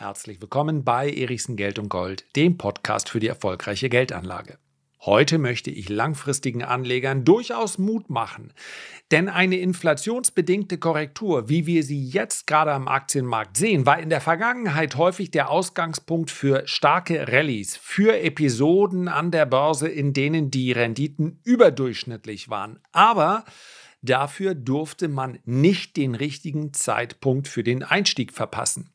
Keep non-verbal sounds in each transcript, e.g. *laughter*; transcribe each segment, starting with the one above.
Herzlich willkommen bei Erichsen Geld und Gold, dem Podcast für die erfolgreiche Geldanlage. Heute möchte ich langfristigen Anlegern durchaus Mut machen, denn eine inflationsbedingte Korrektur, wie wir sie jetzt gerade am Aktienmarkt sehen, war in der Vergangenheit häufig der Ausgangspunkt für starke Rallyes, für Episoden an der Börse, in denen die Renditen überdurchschnittlich waren. Aber dafür durfte man nicht den richtigen Zeitpunkt für den Einstieg verpassen.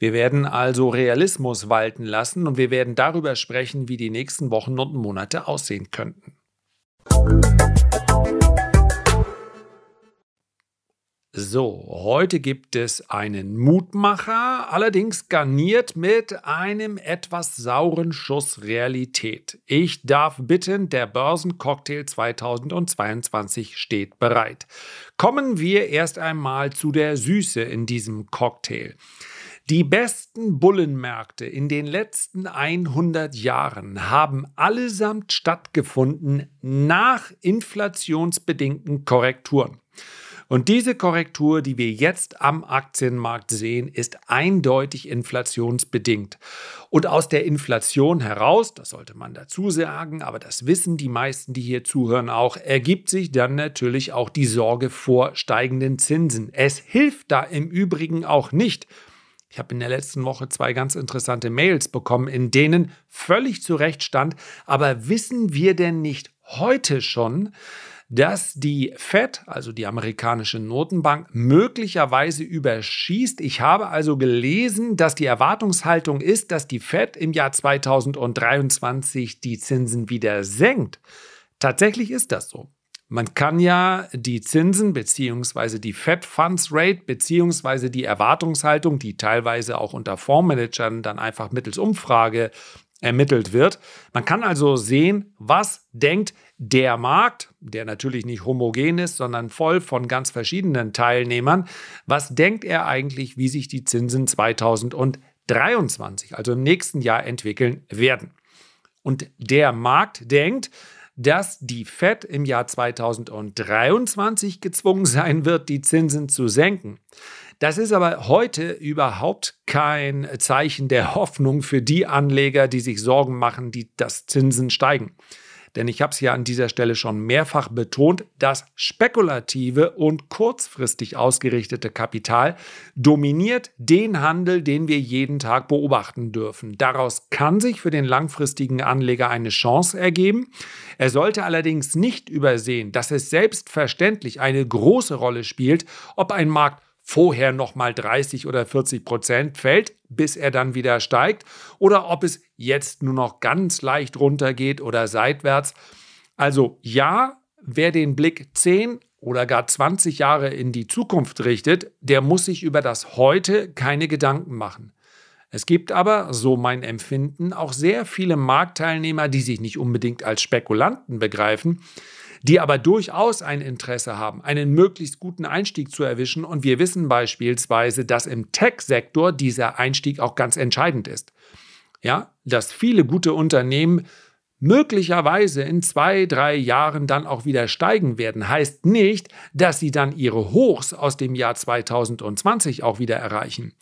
Wir werden also Realismus walten lassen und wir werden darüber sprechen, wie die nächsten Wochen und Monate aussehen könnten. So, heute gibt es einen Mutmacher, allerdings garniert mit einem etwas sauren Schuss Realität. Ich darf bitten, der Börsencocktail 2022 steht bereit. Kommen wir erst einmal zu der Süße in diesem Cocktail. Die besten Bullenmärkte in den letzten 100 Jahren haben allesamt stattgefunden nach inflationsbedingten Korrekturen. Und diese Korrektur, die wir jetzt am Aktienmarkt sehen, ist eindeutig inflationsbedingt. Und aus der Inflation heraus, das sollte man dazu sagen, aber das wissen die meisten, die hier zuhören, auch, ergibt sich dann natürlich auch die Sorge vor steigenden Zinsen. Es hilft da im Übrigen auch nicht, ich habe in der letzten Woche zwei ganz interessante Mails bekommen, in denen völlig zu Recht stand, aber wissen wir denn nicht heute schon, dass die Fed, also die amerikanische Notenbank, möglicherweise überschießt. Ich habe also gelesen, dass die Erwartungshaltung ist, dass die Fed im Jahr 2023 die Zinsen wieder senkt. Tatsächlich ist das so. Man kann ja die Zinsen beziehungsweise die Fed Funds Rate beziehungsweise die Erwartungshaltung, die teilweise auch unter Fondsmanagern dann einfach mittels Umfrage ermittelt wird. Man kann also sehen, was denkt der Markt, der natürlich nicht homogen ist, sondern voll von ganz verschiedenen Teilnehmern, was denkt er eigentlich, wie sich die Zinsen 2023, also im nächsten Jahr entwickeln werden. Und der Markt denkt, dass die Fed im Jahr 2023 gezwungen sein wird, die Zinsen zu senken. Das ist aber heute überhaupt kein Zeichen der Hoffnung für die Anleger, die sich Sorgen machen, die, dass Zinsen steigen. Denn ich habe es ja an dieser Stelle schon mehrfach betont, das spekulative und kurzfristig ausgerichtete Kapital dominiert den Handel, den wir jeden Tag beobachten dürfen. Daraus kann sich für den langfristigen Anleger eine Chance ergeben. Er sollte allerdings nicht übersehen, dass es selbstverständlich eine große Rolle spielt, ob ein Markt vorher nochmal 30 oder 40 Prozent fällt, bis er dann wieder steigt, oder ob es jetzt nur noch ganz leicht runtergeht oder seitwärts. Also ja, wer den Blick 10 oder gar 20 Jahre in die Zukunft richtet, der muss sich über das Heute keine Gedanken machen. Es gibt aber, so mein Empfinden, auch sehr viele Marktteilnehmer, die sich nicht unbedingt als Spekulanten begreifen, die aber durchaus ein Interesse haben, einen möglichst guten Einstieg zu erwischen. Und wir wissen beispielsweise, dass im Tech-Sektor dieser Einstieg auch ganz entscheidend ist. Ja, dass viele gute Unternehmen möglicherweise in zwei, drei Jahren dann auch wieder steigen werden, heißt nicht, dass sie dann ihre Hochs aus dem Jahr 2020 auch wieder erreichen.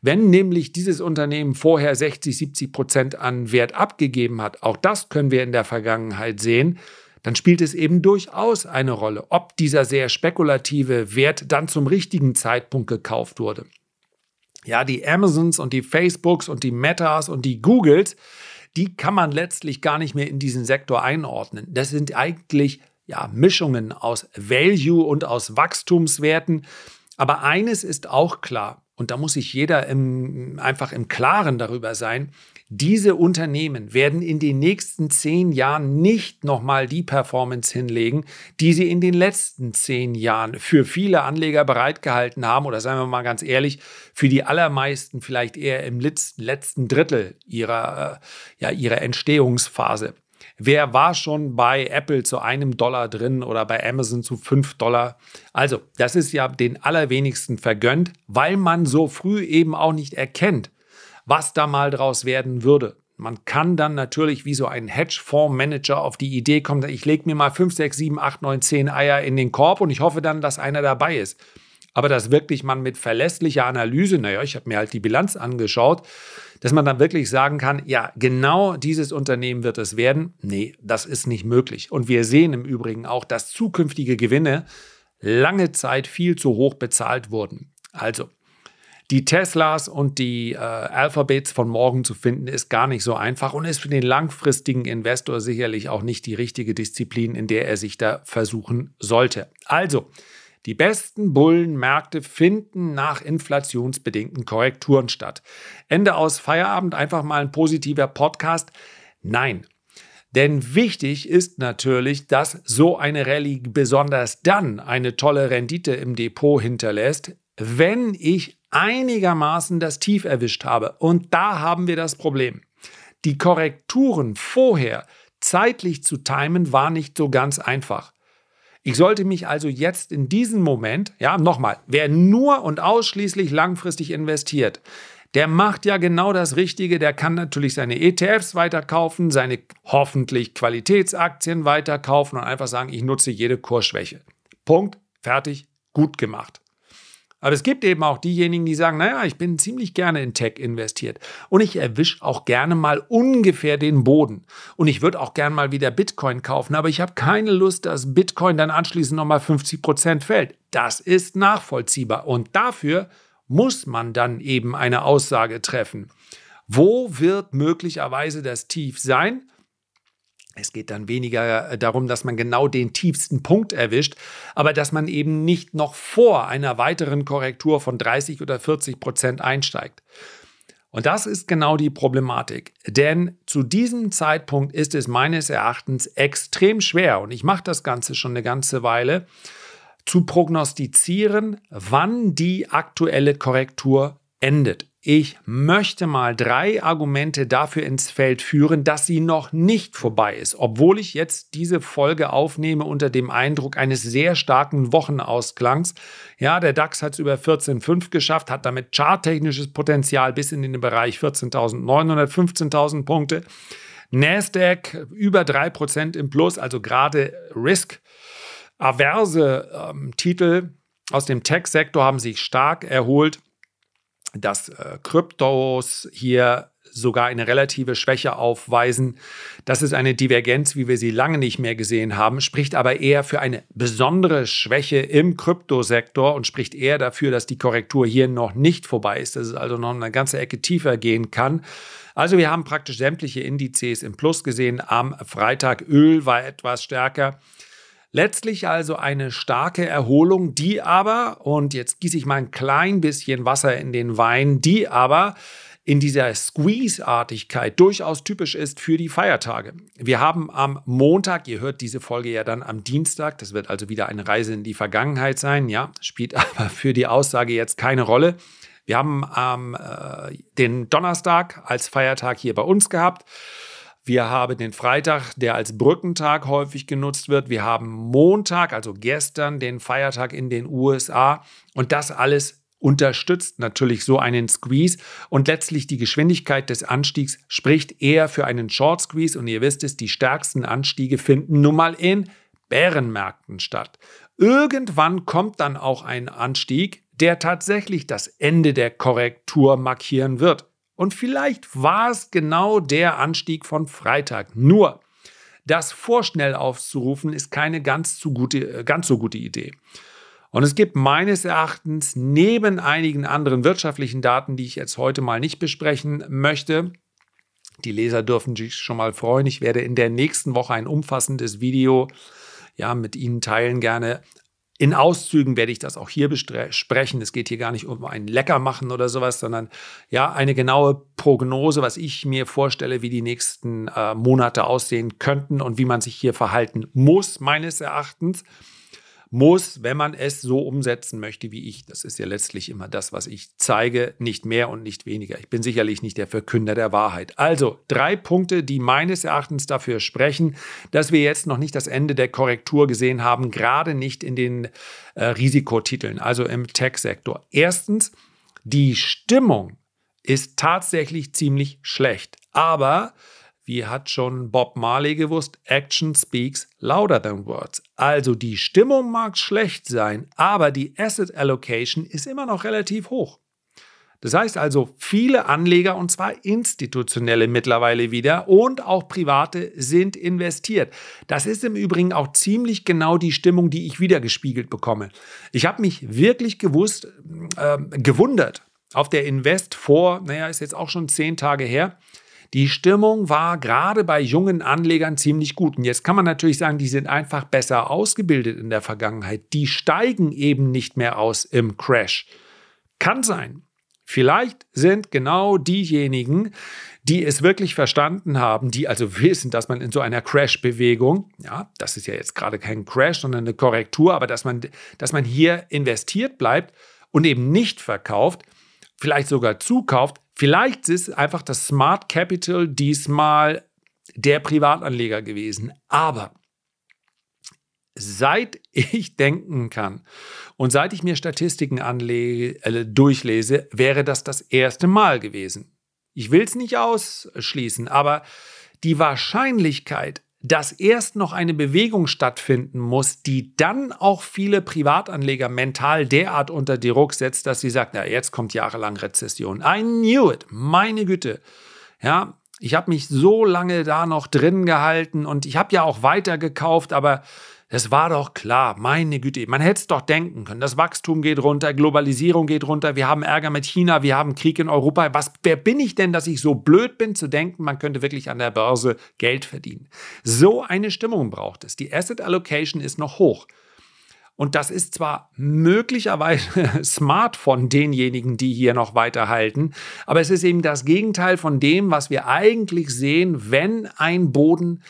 Wenn nämlich dieses Unternehmen vorher 60, 70 Prozent an Wert abgegeben hat, auch das können wir in der Vergangenheit sehen, dann spielt es eben durchaus eine Rolle, ob dieser sehr spekulative Wert dann zum richtigen Zeitpunkt gekauft wurde. Ja, die Amazons und die Facebooks und die Metas und die Googles, die kann man letztlich gar nicht mehr in diesen Sektor einordnen. Das sind eigentlich ja, Mischungen aus Value und aus Wachstumswerten. Aber eines ist auch klar, und da muss sich jeder im, einfach im Klaren darüber sein, diese Unternehmen werden in den nächsten zehn Jahren nicht nochmal die Performance hinlegen, die sie in den letzten zehn Jahren für viele Anleger bereitgehalten haben oder sagen wir mal ganz ehrlich, für die allermeisten vielleicht eher im letzten Drittel ihrer, äh, ja, ihrer Entstehungsphase. Wer war schon bei Apple zu einem Dollar drin oder bei Amazon zu fünf Dollar? Also, das ist ja den allerwenigsten vergönnt, weil man so früh eben auch nicht erkennt, was da mal draus werden würde. Man kann dann natürlich wie so ein Hedgefondsmanager auf die Idee kommen, ich lege mir mal 5, 6, 7, 8, 9, 10 Eier in den Korb und ich hoffe dann, dass einer dabei ist. Aber dass wirklich man mit verlässlicher Analyse, naja, ich habe mir halt die Bilanz angeschaut, dass man dann wirklich sagen kann, ja, genau dieses Unternehmen wird es werden. Nee, das ist nicht möglich. Und wir sehen im Übrigen auch, dass zukünftige Gewinne lange Zeit viel zu hoch bezahlt wurden. Also, die Teslas und die äh, Alphabets von morgen zu finden, ist gar nicht so einfach und ist für den langfristigen Investor sicherlich auch nicht die richtige Disziplin, in der er sich da versuchen sollte. Also, die besten Bullenmärkte finden nach inflationsbedingten Korrekturen statt. Ende aus Feierabend einfach mal ein positiver Podcast? Nein. Denn wichtig ist natürlich, dass so eine Rallye besonders dann eine tolle Rendite im Depot hinterlässt, wenn ich einigermaßen das Tief erwischt habe. Und da haben wir das Problem. Die Korrekturen vorher zeitlich zu timen war nicht so ganz einfach. Ich sollte mich also jetzt in diesem Moment, ja, nochmal, wer nur und ausschließlich langfristig investiert, der macht ja genau das Richtige. Der kann natürlich seine ETFs weiterkaufen, seine hoffentlich Qualitätsaktien weiterkaufen und einfach sagen, ich nutze jede Kursschwäche. Punkt, fertig, gut gemacht. Aber es gibt eben auch diejenigen, die sagen, naja, ich bin ziemlich gerne in Tech investiert und ich erwische auch gerne mal ungefähr den Boden. Und ich würde auch gerne mal wieder Bitcoin kaufen, aber ich habe keine Lust, dass Bitcoin dann anschließend nochmal 50 Prozent fällt. Das ist nachvollziehbar und dafür muss man dann eben eine Aussage treffen. Wo wird möglicherweise das Tief sein? Es geht dann weniger äh, darum, dass man genau den tiefsten Punkt erwischt, aber dass man eben nicht noch vor einer weiteren Korrektur von 30 oder 40 Prozent einsteigt. Und das ist genau die Problematik. Denn zu diesem Zeitpunkt ist es meines Erachtens extrem schwer, und ich mache das Ganze schon eine ganze Weile, zu prognostizieren, wann die aktuelle Korrektur endet. Ich möchte mal drei Argumente dafür ins Feld führen, dass sie noch nicht vorbei ist, obwohl ich jetzt diese Folge aufnehme unter dem Eindruck eines sehr starken Wochenausklangs. Ja, der DAX hat es über 14,5 geschafft, hat damit charttechnisches Potenzial bis in den Bereich 14.900, 15.000 Punkte. Nasdaq über 3% im Plus, also gerade Risk-averse ähm, Titel aus dem Tech-Sektor haben sich stark erholt dass äh, Kryptos hier sogar eine relative Schwäche aufweisen. Das ist eine Divergenz, wie wir sie lange nicht mehr gesehen haben, spricht aber eher für eine besondere Schwäche im Kryptosektor und spricht eher dafür, dass die Korrektur hier noch nicht vorbei ist, dass es also noch eine ganze Ecke tiefer gehen kann. Also wir haben praktisch sämtliche Indizes im Plus gesehen. Am Freitag Öl war etwas stärker. Letztlich also eine starke Erholung, die aber, und jetzt gieße ich mal ein klein bisschen Wasser in den Wein, die aber in dieser Squeeze-Artigkeit durchaus typisch ist für die Feiertage. Wir haben am Montag, ihr hört diese Folge ja dann am Dienstag, das wird also wieder eine Reise in die Vergangenheit sein, ja, spielt *laughs* aber für die Aussage jetzt keine Rolle. Wir haben ähm, äh, den Donnerstag als Feiertag hier bei uns gehabt. Wir haben den Freitag, der als Brückentag häufig genutzt wird. Wir haben Montag, also gestern, den Feiertag in den USA. Und das alles unterstützt natürlich so einen Squeeze. Und letztlich die Geschwindigkeit des Anstiegs spricht eher für einen Short Squeeze. Und ihr wisst es, die stärksten Anstiege finden nun mal in Bärenmärkten statt. Irgendwann kommt dann auch ein Anstieg, der tatsächlich das Ende der Korrektur markieren wird. Und vielleicht war es genau der Anstieg von Freitag. Nur, das vorschnell aufzurufen, ist keine ganz, zu gute, äh, ganz so gute Idee. Und es gibt meines Erachtens neben einigen anderen wirtschaftlichen Daten, die ich jetzt heute mal nicht besprechen möchte, die Leser dürfen sich schon mal freuen. Ich werde in der nächsten Woche ein umfassendes Video ja, mit Ihnen teilen, gerne in Auszügen werde ich das auch hier besprechen. Es geht hier gar nicht um ein Leckermachen oder sowas, sondern ja, eine genaue Prognose, was ich mir vorstelle, wie die nächsten äh, Monate aussehen könnten und wie man sich hier verhalten muss, meines Erachtens muss, wenn man es so umsetzen möchte wie ich. Das ist ja letztlich immer das, was ich zeige, nicht mehr und nicht weniger. Ich bin sicherlich nicht der Verkünder der Wahrheit. Also drei Punkte, die meines Erachtens dafür sprechen, dass wir jetzt noch nicht das Ende der Korrektur gesehen haben, gerade nicht in den äh, Risikotiteln, also im Tech-Sektor. Erstens, die Stimmung ist tatsächlich ziemlich schlecht. Aber wie hat schon Bob Marley gewusst, Action speaks louder than words. Also die Stimmung mag schlecht sein, aber die Asset Allocation ist immer noch relativ hoch. Das heißt also, viele Anleger, und zwar institutionelle mittlerweile wieder und auch private, sind investiert. Das ist im Übrigen auch ziemlich genau die Stimmung, die ich wiedergespiegelt bekomme. Ich habe mich wirklich gewusst, äh, gewundert auf der Invest vor, naja, ist jetzt auch schon zehn Tage her. Die Stimmung war gerade bei jungen Anlegern ziemlich gut. Und jetzt kann man natürlich sagen, die sind einfach besser ausgebildet in der Vergangenheit. Die steigen eben nicht mehr aus im Crash. Kann sein. Vielleicht sind genau diejenigen, die es wirklich verstanden haben, die also *laughs* wissen, dass man in so einer Crash-Bewegung, ja, das ist ja jetzt gerade kein Crash, sondern eine Korrektur, aber dass man, dass man hier investiert bleibt und eben nicht verkauft, vielleicht sogar zukauft. Vielleicht ist einfach das Smart Capital diesmal der Privatanleger gewesen. Aber seit ich *laughs* denken kann und seit ich mir Statistiken anlege, äh, durchlese, wäre das das erste Mal gewesen. Ich will es nicht ausschließen, aber die Wahrscheinlichkeit, dass erst noch eine Bewegung stattfinden muss, die dann auch viele Privatanleger mental derart unter Druck setzt, dass sie sagt, na, jetzt kommt jahrelang Rezession. I knew it, meine Güte. Ja, ich habe mich so lange da noch drin gehalten und ich habe ja auch weiter gekauft, aber es war doch klar, meine Güte, man hätte es doch denken können. Das Wachstum geht runter, Globalisierung geht runter, wir haben Ärger mit China, wir haben Krieg in Europa. Was, wer bin ich denn, dass ich so blöd bin zu denken, man könnte wirklich an der Börse Geld verdienen? So eine Stimmung braucht es. Die Asset Allocation ist noch hoch. Und das ist zwar möglicherweise *laughs* smart von denjenigen, die hier noch weiterhalten, aber es ist eben das Gegenteil von dem, was wir eigentlich sehen, wenn ein Boden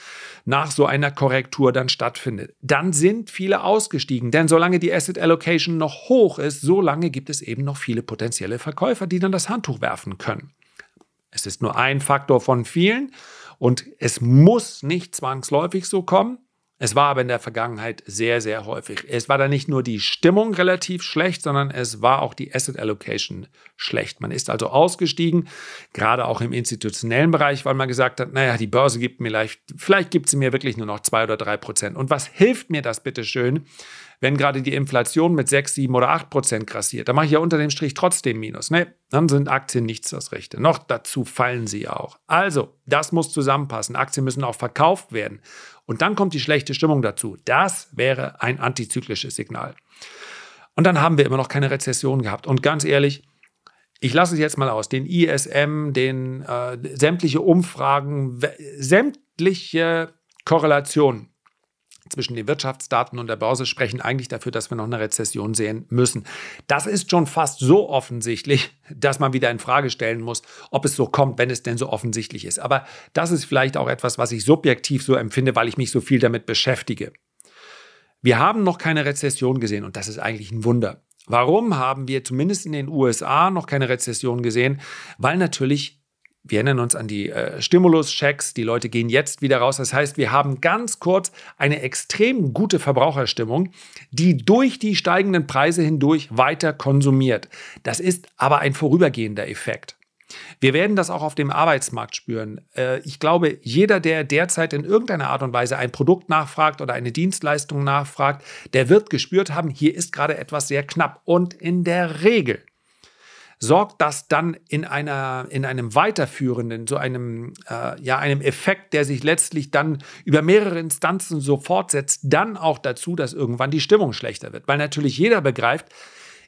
nach so einer Korrektur dann stattfindet. Dann sind viele ausgestiegen, denn solange die Asset Allocation noch hoch ist, solange gibt es eben noch viele potenzielle Verkäufer, die dann das Handtuch werfen können. Es ist nur ein Faktor von vielen und es muss nicht zwangsläufig so kommen. Es war aber in der Vergangenheit sehr, sehr häufig. Es war da nicht nur die Stimmung relativ schlecht, sondern es war auch die Asset Allocation schlecht. Man ist also ausgestiegen, gerade auch im institutionellen Bereich, weil man gesagt hat, naja, die Börse gibt mir vielleicht, vielleicht gibt sie mir wirklich nur noch zwei oder drei Prozent. Und was hilft mir das bitteschön, wenn gerade die Inflation mit 6, 7 oder 8 Prozent grassiert, dann mache ich ja unter dem Strich trotzdem Minus. Ne? Dann sind Aktien nichts das Rechte. Noch dazu fallen sie ja auch. Also, das muss zusammenpassen. Aktien müssen auch verkauft werden. Und dann kommt die schlechte Stimmung dazu. Das wäre ein antizyklisches Signal. Und dann haben wir immer noch keine Rezession gehabt. Und ganz ehrlich, ich lasse es jetzt mal aus. Den ISM, den äh, sämtliche Umfragen, sämtliche Korrelationen zwischen den Wirtschaftsdaten und der Börse sprechen eigentlich dafür, dass wir noch eine Rezession sehen müssen. Das ist schon fast so offensichtlich, dass man wieder in Frage stellen muss, ob es so kommt, wenn es denn so offensichtlich ist. Aber das ist vielleicht auch etwas, was ich subjektiv so empfinde, weil ich mich so viel damit beschäftige. Wir haben noch keine Rezession gesehen und das ist eigentlich ein Wunder. Warum haben wir zumindest in den USA noch keine Rezession gesehen? Weil natürlich wir erinnern uns an die äh, Stimulus-Checks. Die Leute gehen jetzt wieder raus. Das heißt, wir haben ganz kurz eine extrem gute Verbraucherstimmung, die durch die steigenden Preise hindurch weiter konsumiert. Das ist aber ein vorübergehender Effekt. Wir werden das auch auf dem Arbeitsmarkt spüren. Äh, ich glaube, jeder, der derzeit in irgendeiner Art und Weise ein Produkt nachfragt oder eine Dienstleistung nachfragt, der wird gespürt haben, hier ist gerade etwas sehr knapp. Und in der Regel sorgt das dann in einer, in einem weiterführenden, so einem, äh, ja, einem Effekt, der sich letztlich dann über mehrere Instanzen so fortsetzt, dann auch dazu, dass irgendwann die Stimmung schlechter wird. Weil natürlich jeder begreift,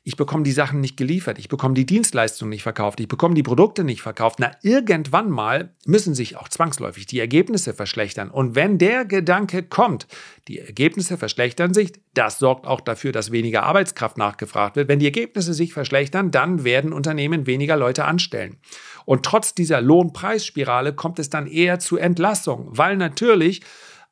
ich bekomme die Sachen nicht geliefert, ich bekomme die Dienstleistung nicht verkauft, ich bekomme die Produkte nicht verkauft. Na, irgendwann mal müssen sich auch zwangsläufig die Ergebnisse verschlechtern. Und wenn der Gedanke kommt, die Ergebnisse verschlechtern sich, das sorgt auch dafür, dass weniger Arbeitskraft nachgefragt wird. Wenn die Ergebnisse sich verschlechtern, dann werden Unternehmen weniger Leute anstellen. Und trotz dieser Lohnpreisspirale kommt es dann eher zu Entlassung, weil natürlich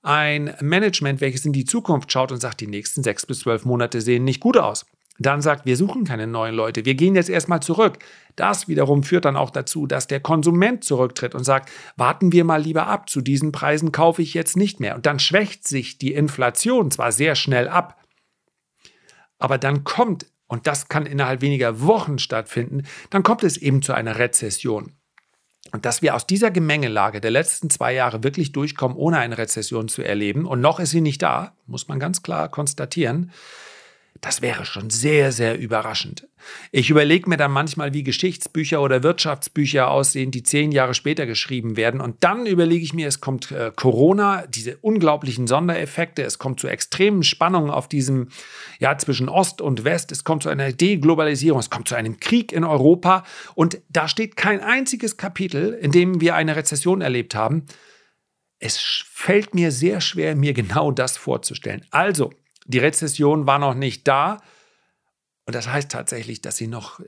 ein Management, welches in die Zukunft schaut und sagt, die nächsten sechs bis zwölf Monate sehen nicht gut aus dann sagt, wir suchen keine neuen Leute, wir gehen jetzt erstmal zurück. Das wiederum führt dann auch dazu, dass der Konsument zurücktritt und sagt, warten wir mal lieber ab, zu diesen Preisen kaufe ich jetzt nicht mehr. Und dann schwächt sich die Inflation zwar sehr schnell ab, aber dann kommt, und das kann innerhalb weniger Wochen stattfinden, dann kommt es eben zu einer Rezession. Und dass wir aus dieser Gemengelage der letzten zwei Jahre wirklich durchkommen, ohne eine Rezession zu erleben, und noch ist sie nicht da, muss man ganz klar konstatieren, das wäre schon sehr, sehr überraschend. Ich überlege mir dann manchmal, wie Geschichtsbücher oder Wirtschaftsbücher aussehen, die zehn Jahre später geschrieben werden. Und dann überlege ich mir, es kommt äh, Corona, diese unglaublichen Sondereffekte, es kommt zu extremen Spannungen auf diesem, ja, zwischen Ost und West, es kommt zu einer Deglobalisierung, es kommt zu einem Krieg in Europa. Und da steht kein einziges Kapitel, in dem wir eine Rezession erlebt haben. Es fällt mir sehr schwer, mir genau das vorzustellen. Also, die Rezession war noch nicht da. Und das heißt tatsächlich, dass sie noch,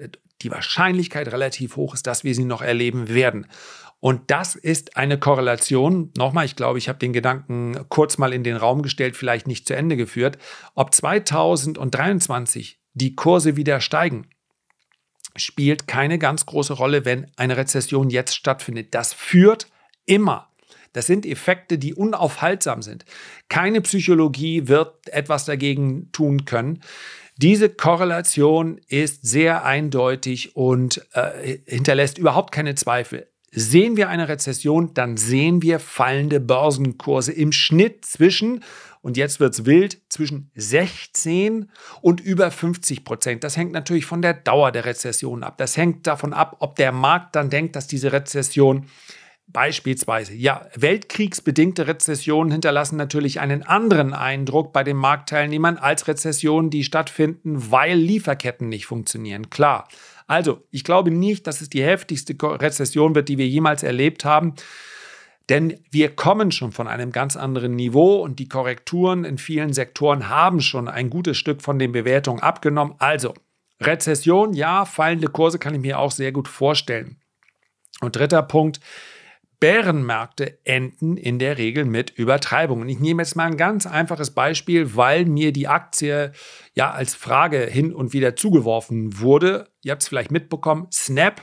die Wahrscheinlichkeit relativ hoch ist, dass wir sie noch erleben werden. Und das ist eine Korrelation. Nochmal, ich glaube, ich habe den Gedanken kurz mal in den Raum gestellt, vielleicht nicht zu Ende geführt. Ob 2023 die Kurse wieder steigen, spielt keine ganz große Rolle, wenn eine Rezession jetzt stattfindet. Das führt immer das sind Effekte, die unaufhaltsam sind. Keine Psychologie wird etwas dagegen tun können. Diese Korrelation ist sehr eindeutig und äh, hinterlässt überhaupt keine Zweifel. Sehen wir eine Rezession, dann sehen wir fallende Börsenkurse im Schnitt zwischen, und jetzt wird es wild, zwischen 16 und über 50 Prozent. Das hängt natürlich von der Dauer der Rezession ab. Das hängt davon ab, ob der Markt dann denkt, dass diese Rezession Beispielsweise, ja, weltkriegsbedingte Rezessionen hinterlassen natürlich einen anderen Eindruck bei den Marktteilnehmern als Rezessionen, die stattfinden, weil Lieferketten nicht funktionieren. Klar. Also, ich glaube nicht, dass es die heftigste Rezession wird, die wir jemals erlebt haben. Denn wir kommen schon von einem ganz anderen Niveau und die Korrekturen in vielen Sektoren haben schon ein gutes Stück von den Bewertungen abgenommen. Also, Rezession, ja, fallende Kurse kann ich mir auch sehr gut vorstellen. Und dritter Punkt, Bärenmärkte enden in der Regel mit Übertreibungen. Ich nehme jetzt mal ein ganz einfaches Beispiel, weil mir die Aktie ja als Frage hin und wieder zugeworfen wurde. Ihr habt es vielleicht mitbekommen, Snap.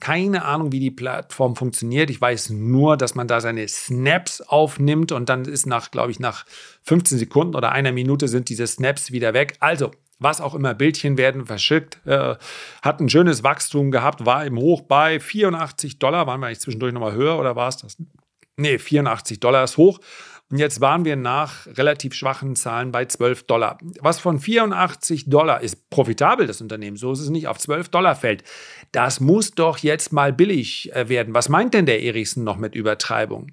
Keine Ahnung, wie die Plattform funktioniert. Ich weiß nur, dass man da seine Snaps aufnimmt und dann ist nach, glaube ich, nach 15 Sekunden oder einer Minute sind diese Snaps wieder weg. Also, was auch immer, Bildchen werden verschickt, äh, hat ein schönes Wachstum gehabt, war im Hoch bei 84 Dollar, waren wir eigentlich zwischendurch nochmal höher oder war es das? Nee, 84 Dollar ist hoch. Und jetzt waren wir nach relativ schwachen Zahlen bei 12 Dollar. Was von 84 Dollar ist profitabel, das Unternehmen, so ist es nicht, auf 12 Dollar fällt. Das muss doch jetzt mal billig äh, werden. Was meint denn der Erichsen noch mit Übertreibung?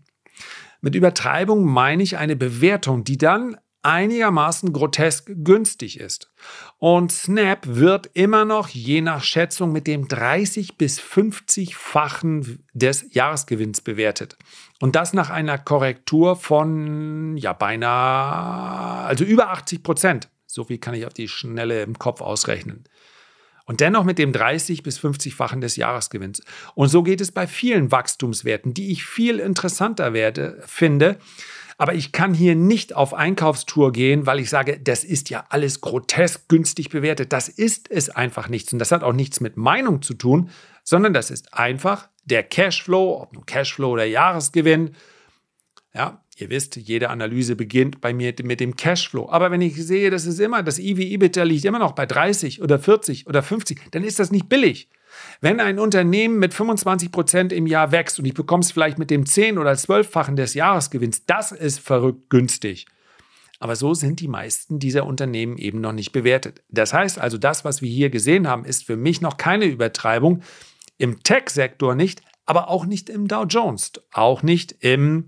Mit Übertreibung meine ich eine Bewertung, die dann einigermaßen grotesk günstig ist. Und Snap wird immer noch je nach Schätzung mit dem 30 bis 50-fachen des Jahresgewinns bewertet. Und das nach einer Korrektur von ja beinahe, also über 80 Prozent. So viel kann ich auf die Schnelle im Kopf ausrechnen. Und dennoch mit dem 30 bis 50-fachen des Jahresgewinns. Und so geht es bei vielen Wachstumswerten, die ich viel interessanter werde, finde, aber ich kann hier nicht auf Einkaufstour gehen, weil ich sage, das ist ja alles grotesk günstig bewertet. Das ist es einfach nichts. Und das hat auch nichts mit Meinung zu tun, sondern das ist einfach der Cashflow, ob nun Cashflow oder Jahresgewinn. Ja, ihr wisst, jede Analyse beginnt bei mir mit dem Cashflow. Aber wenn ich sehe, das ist immer, das EV-EBITDA liegt immer noch bei 30 oder 40 oder 50, dann ist das nicht billig. Wenn ein Unternehmen mit 25 Prozent im Jahr wächst und ich bekomme es vielleicht mit dem 10- oder 12-fachen des Jahresgewinns, das ist verrückt günstig. Aber so sind die meisten dieser Unternehmen eben noch nicht bewertet. Das heißt also, das, was wir hier gesehen haben, ist für mich noch keine Übertreibung. Im Tech-Sektor nicht, aber auch nicht im Dow Jones, auch nicht im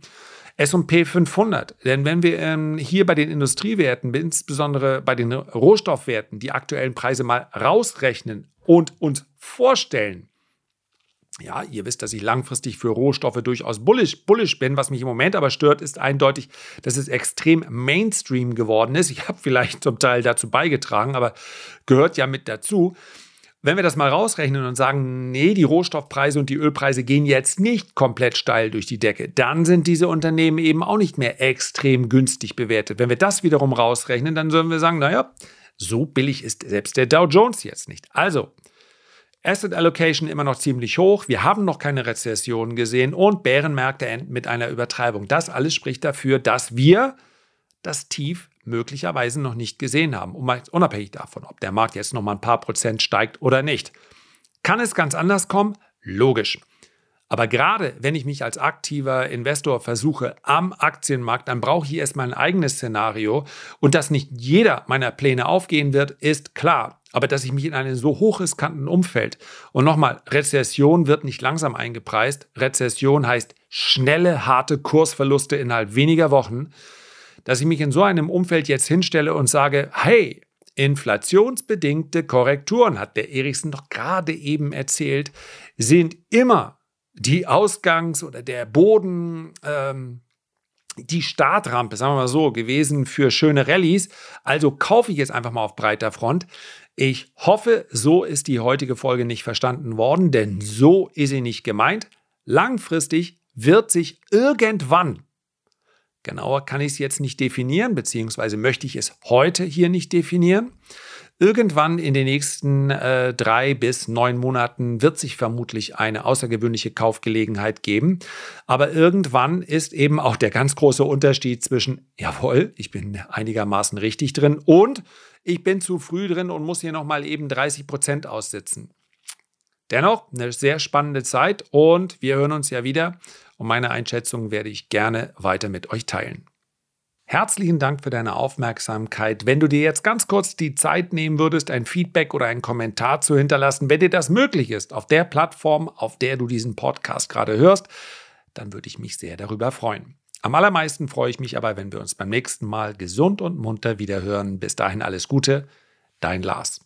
SP 500. Denn wenn wir ähm, hier bei den Industriewerten, insbesondere bei den Rohstoffwerten, die aktuellen Preise mal rausrechnen und uns vorstellen, ja, ihr wisst, dass ich langfristig für Rohstoffe durchaus bullish, bullish bin. Was mich im Moment aber stört, ist eindeutig, dass es extrem Mainstream geworden ist. Ich habe vielleicht zum Teil dazu beigetragen, aber gehört ja mit dazu. Wenn wir das mal rausrechnen und sagen, nee, die Rohstoffpreise und die Ölpreise gehen jetzt nicht komplett steil durch die Decke, dann sind diese Unternehmen eben auch nicht mehr extrem günstig bewertet. Wenn wir das wiederum rausrechnen, dann sollen wir sagen, naja, so billig ist selbst der Dow Jones jetzt nicht. Also, Asset Allocation immer noch ziemlich hoch, wir haben noch keine Rezession gesehen und Bärenmärkte enden mit einer Übertreibung. Das alles spricht dafür, dass wir das Tief möglicherweise noch nicht gesehen haben, unabhängig davon, ob der Markt jetzt noch mal ein paar Prozent steigt oder nicht. Kann es ganz anders kommen? Logisch. Aber gerade wenn ich mich als aktiver Investor versuche am Aktienmarkt, dann brauche ich erstmal ein eigenes Szenario. Und dass nicht jeder meiner Pläne aufgehen wird, ist klar. Aber dass ich mich in einem so hochriskanten Umfeld und nochmal, Rezession wird nicht langsam eingepreist. Rezession heißt schnelle, harte Kursverluste innerhalb weniger Wochen. Dass ich mich in so einem Umfeld jetzt hinstelle und sage, hey, inflationsbedingte Korrekturen, hat der Erichsen doch gerade eben erzählt, sind immer die Ausgangs- oder der Boden, ähm, die Startrampe, sagen wir mal so, gewesen für schöne Rallyes. Also kaufe ich jetzt einfach mal auf breiter Front. Ich hoffe, so ist die heutige Folge nicht verstanden worden, denn so ist sie nicht gemeint. Langfristig wird sich irgendwann, genauer kann ich es jetzt nicht definieren, beziehungsweise möchte ich es heute hier nicht definieren, Irgendwann in den nächsten äh, drei bis neun Monaten wird sich vermutlich eine außergewöhnliche Kaufgelegenheit geben. Aber irgendwann ist eben auch der ganz große Unterschied zwischen, jawohl, ich bin einigermaßen richtig drin und ich bin zu früh drin und muss hier nochmal eben 30 Prozent aussitzen. Dennoch eine sehr spannende Zeit und wir hören uns ja wieder. Und meine Einschätzung werde ich gerne weiter mit euch teilen. Herzlichen Dank für deine Aufmerksamkeit. Wenn du dir jetzt ganz kurz die Zeit nehmen würdest, ein Feedback oder einen Kommentar zu hinterlassen, wenn dir das möglich ist, auf der Plattform, auf der du diesen Podcast gerade hörst, dann würde ich mich sehr darüber freuen. Am allermeisten freue ich mich aber, wenn wir uns beim nächsten Mal gesund und munter wieder hören. Bis dahin alles Gute, dein Lars.